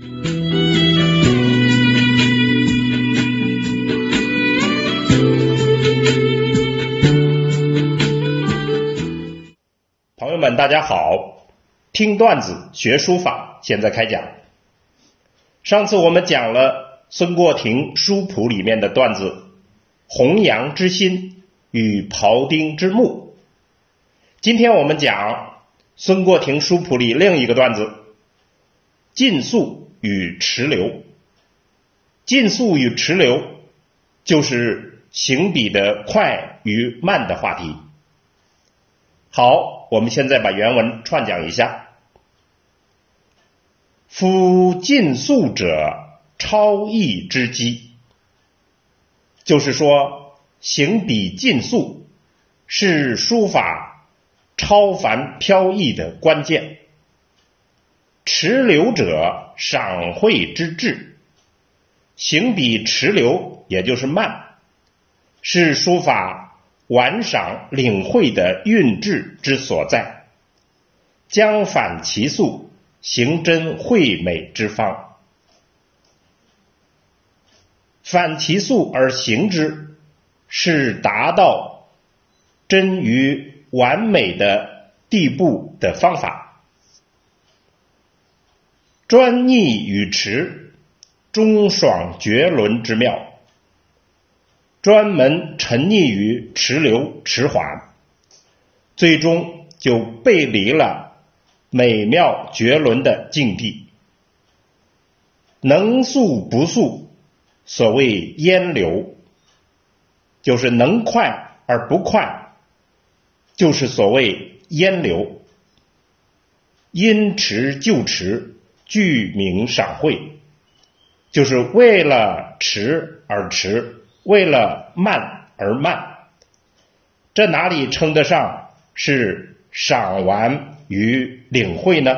朋友们，大家好！听段子学书法，现在开讲。上次我们讲了孙过庭书谱里面的段子“弘扬之心与庖丁之目”。今天我们讲孙过庭书谱里另一个段子“尽速与迟留”。竞速与迟留就是行笔的快与慢的话题。好，我们现在把原文串讲一下。夫竞速者，超逸之机。就是说，行笔竞速是书法超凡飘逸的关键。迟留者，赏会之至。行笔迟留，也就是慢，是书法玩赏领会的韵致之所在。将反其速，行真惠美之方。反其速而行之，是达到臻于完美的地步的方法。专逆与迟。中爽绝伦之妙，专门沉溺于迟留迟缓，最终就背离了美妙绝伦的境地。能速不速，所谓烟流，就是能快而不快，就是所谓烟流。因迟就迟，具名赏会。就是为了迟而迟，为了慢而慢，这哪里称得上是赏玩与领会呢？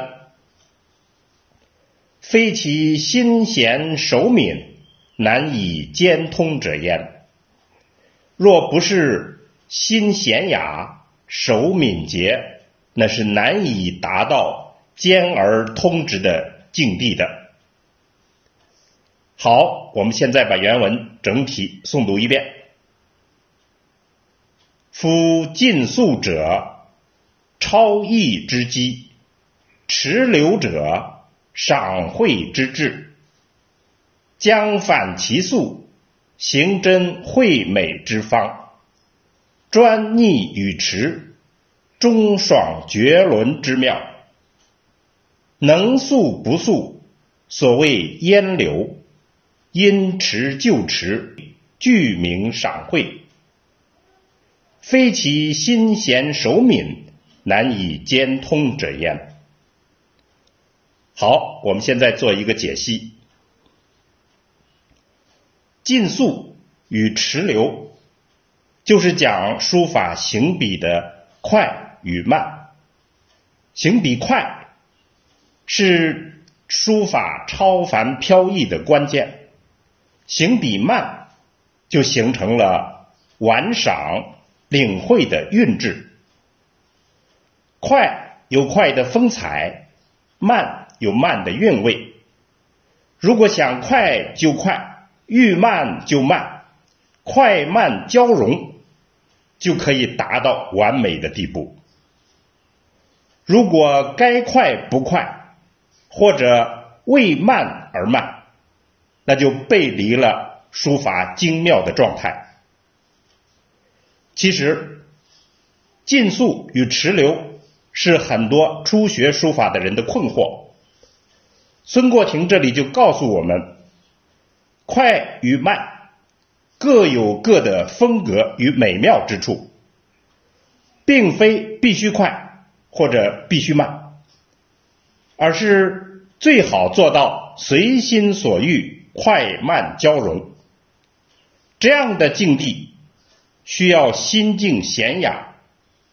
非其心贤手敏，难以兼通者焉。若不是心闲雅、手敏捷，那是难以达到兼而通之的境地的。好，我们现在把原文整体诵读一遍。夫尽速者，超逸之机；持留者，赏会之至。将反其速，行真惠美之方。专逆与迟，中爽绝伦之妙。能速不速，所谓烟流。因迟就迟，具名赏会。非其心闲手敏，难以兼通者焉。好，我们现在做一个解析。尽速与迟留，就是讲书法行笔的快与慢。行笔快，是书法超凡飘逸的关键。行笔慢，就形成了玩赏领会的韵致；快有快的风采，慢有慢的韵味。如果想快就快，欲慢就慢，快慢交融，就可以达到完美的地步。如果该快不快，或者为慢而慢。那就背离了书法精妙的状态。其实，竞速与迟留是很多初学书法的人的困惑。孙过庭这里就告诉我们：快与慢各有各的风格与美妙之处，并非必须快或者必须慢，而是最好做到随心所欲。快慢交融，这样的境地需要心境娴雅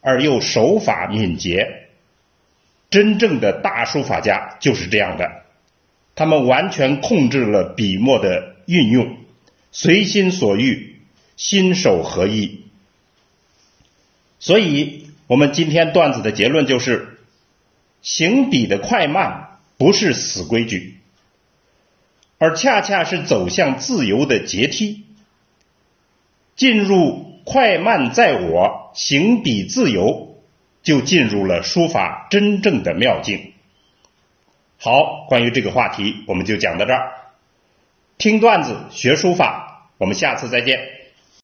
而又手法敏捷。真正的大书法家就是这样的，他们完全控制了笔墨的运用，随心所欲，心手合一。所以，我们今天段子的结论就是：行笔的快慢不是死规矩。而恰恰是走向自由的阶梯。进入快慢在我，行笔自由，就进入了书法真正的妙境。好，关于这个话题，我们就讲到这儿。听段子学书法，我们下次再见。